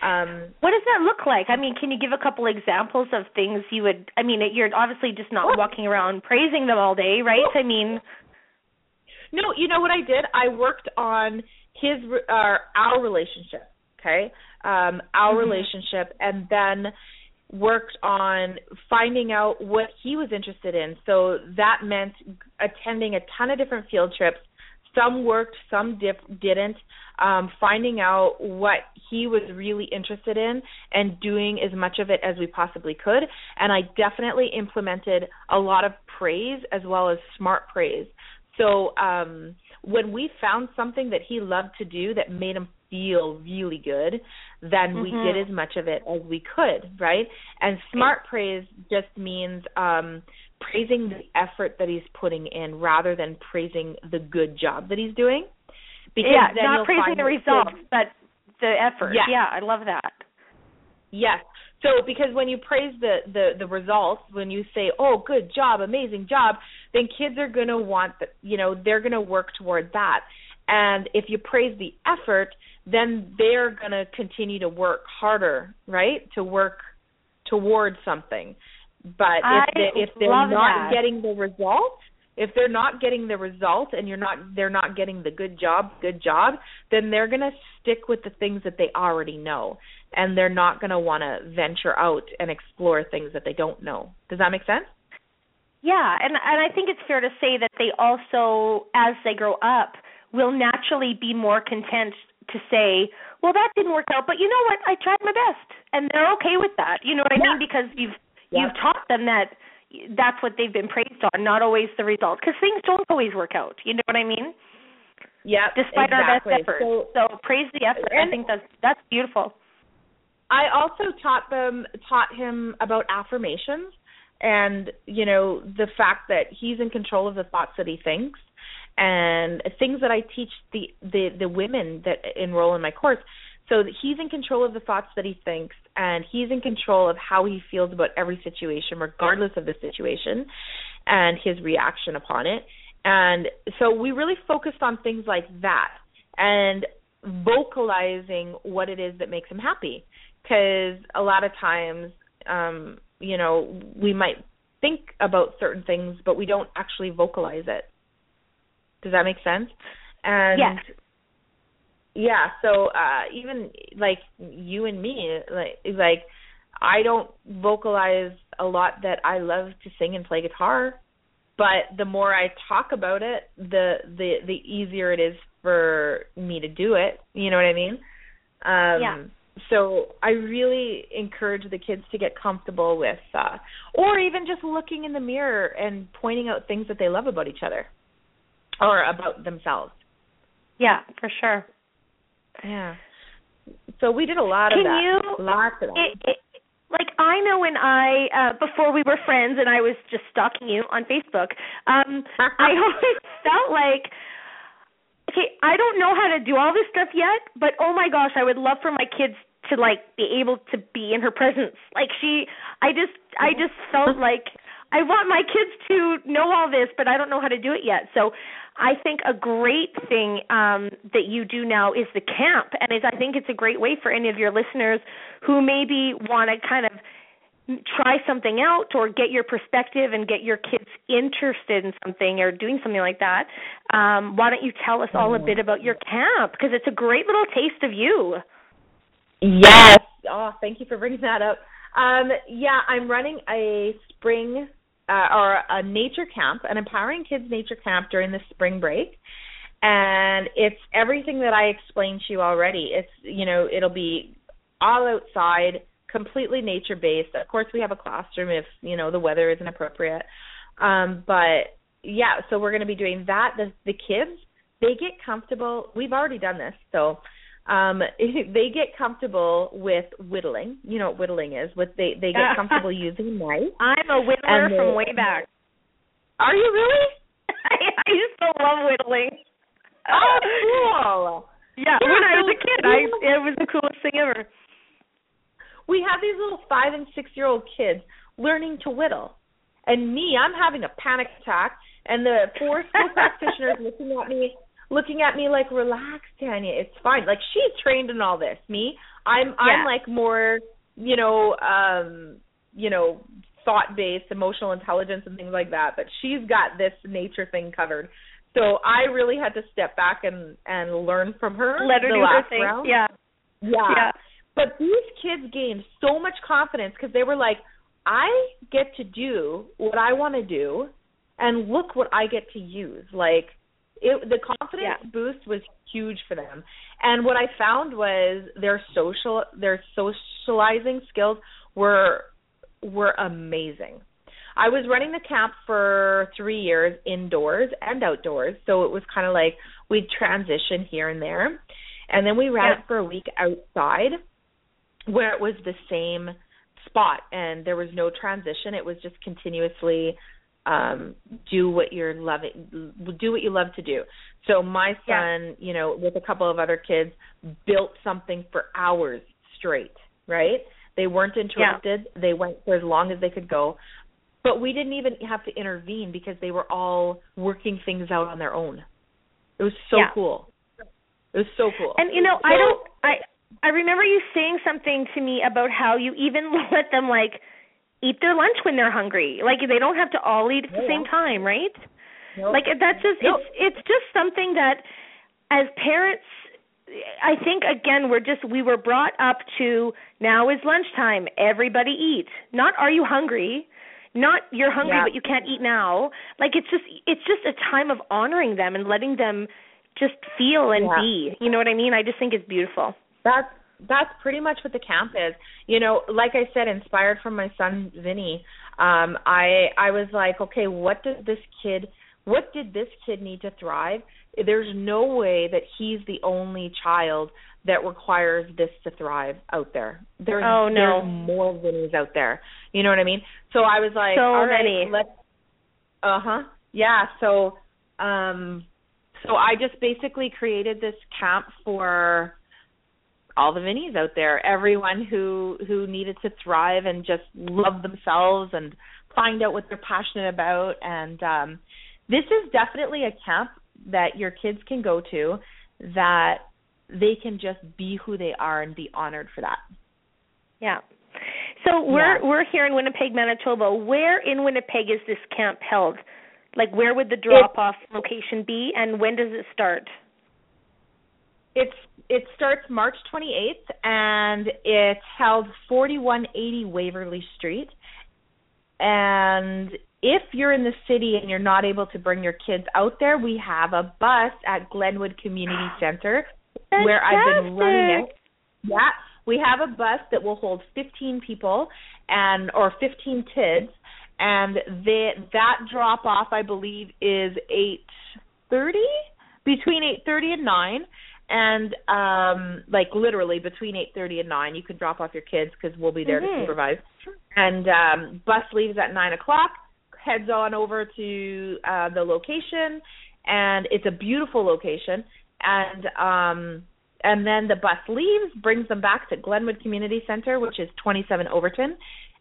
Um, what does that look like? I mean, can you give a couple examples of things you would? I mean, you're obviously just not walking around praising them all day, right? I mean, no, you know what I did? I worked on his uh, our relationship, okay, um, our mm-hmm. relationship, and then worked on finding out what he was interested in. So that meant attending a ton of different field trips. Some worked, some dip, didn't. Um, finding out what he was really interested in and doing as much of it as we possibly could. And I definitely implemented a lot of praise as well as smart praise. So um, when we found something that he loved to do that made him feel really good, then mm-hmm. we did mm-hmm. as much of it as we could, right? And smart praise just means um praising the effort that he's putting in rather than praising the good job that he's doing. Because yeah, not praising the results, but the effort. Yes. Yeah, I love that. Yes. So because when you praise the, the the results, when you say, "Oh, good job, amazing job," then kids are going to want you know, they're going to work toward that. And if you praise the effort, then they're going to continue to work harder, right? To work towards something. But I if they, if they're not that. getting the result, if they're not getting the result and you're not they're not getting the good job, good job, then they're going to stick with the things that they already know and they're not going to want to venture out and explore things that they don't know. Does that make sense? Yeah, and and I think it's fair to say that they also, as they grow up, will naturally be more content to say, "Well, that didn't work out, but you know what? I tried my best," and they're okay with that. You know what I Yeah. mean? Because you've Yeah. you've taught them that that's what they've been praised on, not always the result. Because things don't always work out. You know what I mean? Yeah, Despite exactly. our best efforts. So, So, praise the effort. I think that's that's beautiful. I also taught them taught him about affirmations and you know the fact that he's in control of the thoughts that he thinks and things that I teach the the the women that enroll in my course. So he's in control of the thoughts that he thinks and he's in control of how he feels about every situation regardless of the situation and his reaction upon it. And so we really focused on things like that and vocalizing what it is that makes him happy. Because a lot of times um you know we might think about certain things but we don't actually vocalize it does that make sense and Yes. yeah so uh even like you and me like like i don't vocalize a lot that i love to sing and play guitar but the more i talk about it the the the easier it is for me to do it you know what i mean um Yeah. so i really encourage the kids to get comfortable with uh or even just looking in the mirror and pointing out things that they love about each other or about themselves Yeah, for sure. yeah so we did a lot of Can that you- lots of that it, it, like I know when I uh before we were friends and I was just stalking you on Facebook, um *laughs* I always felt like okay, I don't know how to do all this stuff yet, but oh my gosh, I would love for my kids to like be able to be in her presence. Like she I just I just felt *laughs* like I want my kids to know all this, but I don't know how to do it yet. So I think a great thing um, that you do now is the camp, and is I think it's a great way for any of your listeners who maybe want to kind of try something out or get your perspective and get your kids interested in something or doing something like that. Um, why don't you tell us all a bit about your camp because it's a great little taste of you. Yes. Oh, thank you for bringing that up. Um, yeah, I'm running a spring uh, or a nature camp, an empowering kids nature camp during the spring break. And it's everything that I explained to you already. It's, you know, it'll be all outside, completely nature based. Of course, we have a classroom if, you know, the weather isn't appropriate. Um, but yeah, so we're going to be doing that. The the kids, they get comfortable. We've already done this. So, um *laughs* they get comfortable with whittling. You know what whittling is. With they they get *laughs* comfortable using knife. I'm a whittler And from way back. Are you really? *laughs* I used to love whittling. Oh, cool. Yeah, Yeah, when I was a kid, I it was the coolest thing ever. We have these little five and six year old kids learning to whittle. And me, I'm having a panic attack and the forest school practitioners looking at me looking at me like, Relax, Tanya, it's fine. Like she's trained in all this. Me, I'm I'm like more, you know, um, you know, thought based, emotional intelligence and things like that. But she's got this nature thing covered. So I really had to step back and and learn from her. Let her the do her thing. round. Yeah. Yeah. Yeah. But these kids gained so much confidence because they were like, I get to do what I want to do, and look what I get to use. Like, it, the confidence Yeah. boost was huge for them. And what I found was their social, their socializing skills were were amazing. I was running the camp for three years indoors and outdoors, so it was kind of like we'd transition here and there, and then we ran Yeah. it for a week outside, where it was the same spot and there was no transition. It was just continuously um do what you're loving do what you love to do. So my son, you know, with a couple of other kids built something for hours straight, right? They weren't interrupted. They went for as long as they could go. But we didn't even have to intervene because they were all working things out on their own. It was so Yeah. cool. It was so cool. And you know, I don't I I remember you saying something to me about how you even *laughs* let them like eat their lunch when they're hungry. Like they don't have to all eat at the Yeah. same time, right? Nope. Like that's just Nope. it's it's just something that as parents I think again we're just we were brought up to now is lunchtime, everybody eat. Not are you hungry? Not you're hungry Yeah. but you can't eat now. Like it's just it's just a time of honoring them and letting them just feel and Yeah. be. You know what I mean? I just think it's beautiful. That's that's pretty much what the camp is. You know, like I said, inspired from my son Vinny. Um, I I was like, okay, what does this kid what did this kid need to thrive? There's no way that he's the only child that requires this to thrive out there. There's Oh, no. there's more Vinnies out there. You know what I mean? So I was like, So all right, many. let's uh huh. Yeah, so um so I just basically created this camp for all the Vinnies out there, everyone who who needed to thrive and just love themselves and find out what they're passionate about and um this is definitely a camp that your kids can go to that they can just be who they are and be honored for that. Yeah. So we're Yeah. we're here in Winnipeg, Manitoba. Where in Winnipeg is this camp held? Like where would the drop off location be and when does it start? It's it starts March 28th and it's held 4180 Waverley Street. And if you're in the city and you're not able to bring your kids out there, we have a bus at Glenwood Community *gasps* Center where I've been running it. Yeah, we have a bus that will hold 15 people and or 15 kids and the that drop off I believe is 8:30 between 8:30 and 9 and um like literally between 8:30 and 9 you can drop off your kids cuz we'll be there Mhm. to supervise. And um bus leaves at 9 o'clock heads on over to uh the location and it's a beautiful location. And um and then the bus leaves brings them back to Glenwood Community Center which is 27 Overton.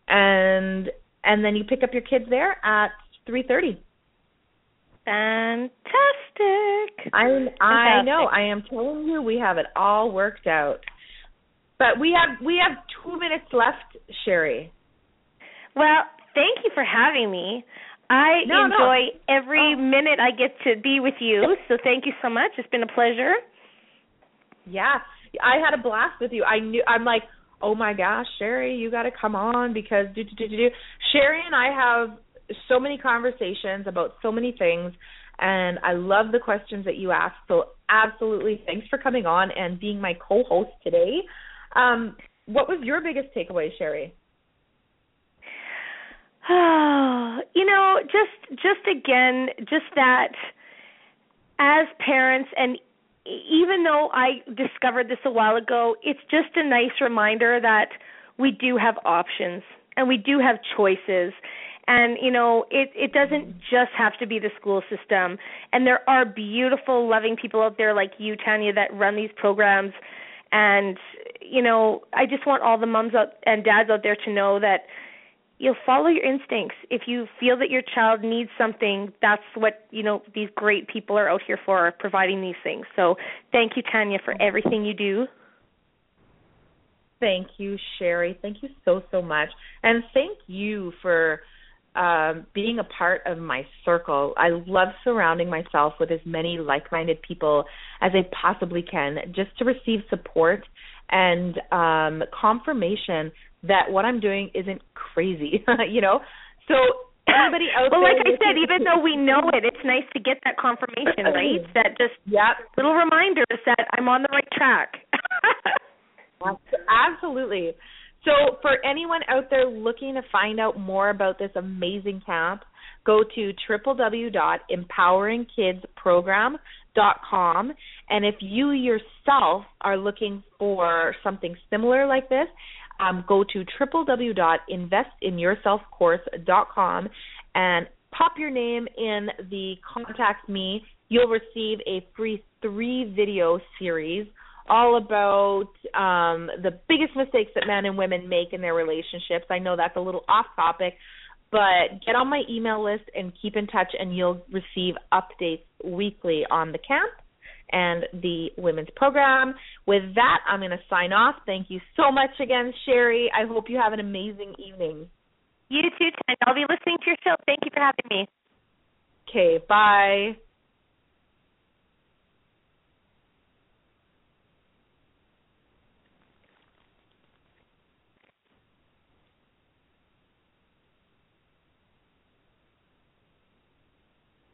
And and then you pick up your kids there at 3:30 Fantastic. I I Fantastic. know. I am telling you, we have it all worked out. But we have we have two minutes left, Sherry. Well, thank you for having me. I No, no. enjoy every Oh. minute I get to be with you. So thank you so much. It's been a pleasure. Yeah, I had a blast with you. I knew. I'm like, oh my gosh, Sherry, you got to come on because do do do do. do. Sherry and I have so many conversations about so many things, and I love the questions that you ask. So absolutely, thanks for coming on and being my co-host today. Um, what was your biggest takeaway, Sherry? *sighs* you know, just just again, just that as parents and even though I discovered this a while ago, it's just a nice reminder that we do have options and we do have choices. And you know, it it doesn't mm-hmm. just have to be the school system. And there are beautiful, loving people out there like you, Tanya, that run these programs. And you know, I just want all the moms out and dads out there to know that you'll follow your instincts. If you feel that your child needs something, that's what, you know, these great people are out here for, providing these things. So thank you, Tanya, for mm-hmm. everything you do. Thank you, Sherry. Thank you so so much, and thank you for um, being a part of my circle. I love surrounding myself with as many like-minded people as I possibly can, just to receive support and um, confirmation that what I'm doing isn't crazy. *laughs* you know, so anybody out *coughs* well, like I said, even though we know *laughs* it, it's nice to get that confirmation, *laughs* right? That just Yep. little reminders that I'm on the right track. Absolutely. So, for anyone out there looking to find out more about this amazing camp, go to www.empoweringkidsprogram.com. And if you yourself are looking for something similar like this, um, go to www.investinyourselfcourse.com and pop your name in the contact me. You'll receive a free three video series all about um the biggest mistakes that men and women make in their relationships. I know that's a little off topic, but get on my email list and keep in touch and you'll receive updates weekly on the camp and the women's program. With that, I'm going to sign off. Thank you so much again, Sherry. I hope you have an amazing evening. You too, Tanya. I'll be listening to your show. Thank you for having me. Okay, bye.